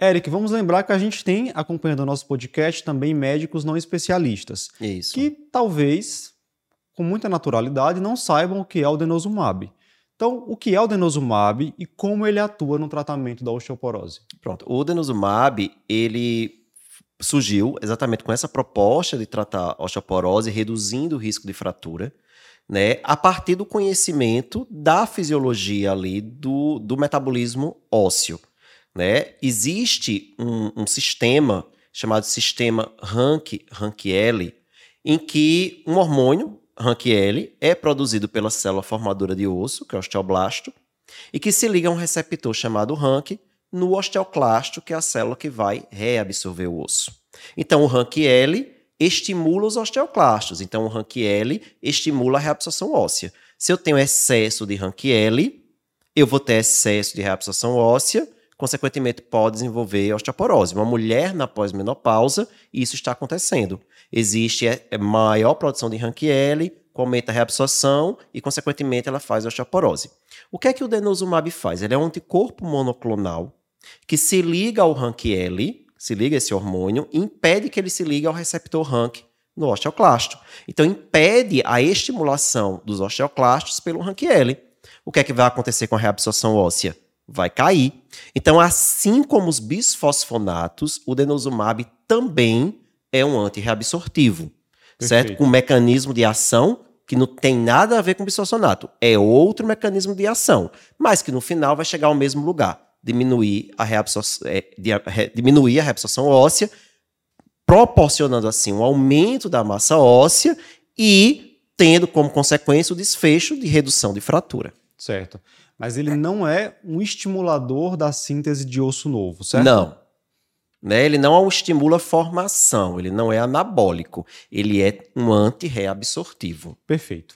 Eric, vamos lembrar que a gente tem, acompanhando o nosso podcast, também médicos não especialistas. Isso. Que talvez, com muita naturalidade, não saibam o que é o denosumab. Então, o que é o denosumab e como ele atua no tratamento da osteoporose? Pronto. O denosumab, ele surgiu exatamente com essa proposta de tratar a osteoporose, reduzindo o risco de fratura, né, a partir do conhecimento da fisiologia ali do, do metabolismo ósseo. Né? Existe um, um sistema chamado sistema Rank-L, em que um hormônio, Rank-L, é produzido pela célula formadora de osso, que é o osteoblasto, e que se liga a um receptor chamado Rank no osteoclasto, que é a célula que vai reabsorver o osso. Então, o Rank-L estimula os osteoclastos. Então, o Rank-L estimula a reabsorção óssea. Se eu tenho excesso de Rank-L, eu vou ter excesso de reabsorção óssea, consequentemente pode desenvolver osteoporose. Uma mulher na pós-menopausa, isso está acontecendo. Existe é, é maior produção de Rank-L, aumenta a reabsorção e, consequentemente, ela faz osteoporose. O que é que o denosumab faz? Ele é um anticorpo monoclonal que se liga ao Rank-L, se liga a esse hormônio, e impede que ele se ligue ao receptor Rank no osteoclasto. Então, impede a estimulação dos osteoclastos pelo Rank-L. O que é que vai acontecer com a reabsorção óssea? vai cair. Então, assim como os bisfosfonatos, o denosumab também é um antirreabsortivo, certo? Com um mecanismo de ação que não tem nada a ver com bisfosfonato. É outro mecanismo de ação, mas que no final vai chegar ao mesmo lugar. Diminuir a reabsorção, é, diminuir a reabsorção óssea, proporcionando assim um aumento da massa óssea e tendo como consequência o desfecho de redução de fratura. Certo mas ele não é um estimulador da síntese de osso novo, certo? Não. Né? Ele não estimula a formação, ele não é anabólico, ele é um antirreabsortivo. Perfeito.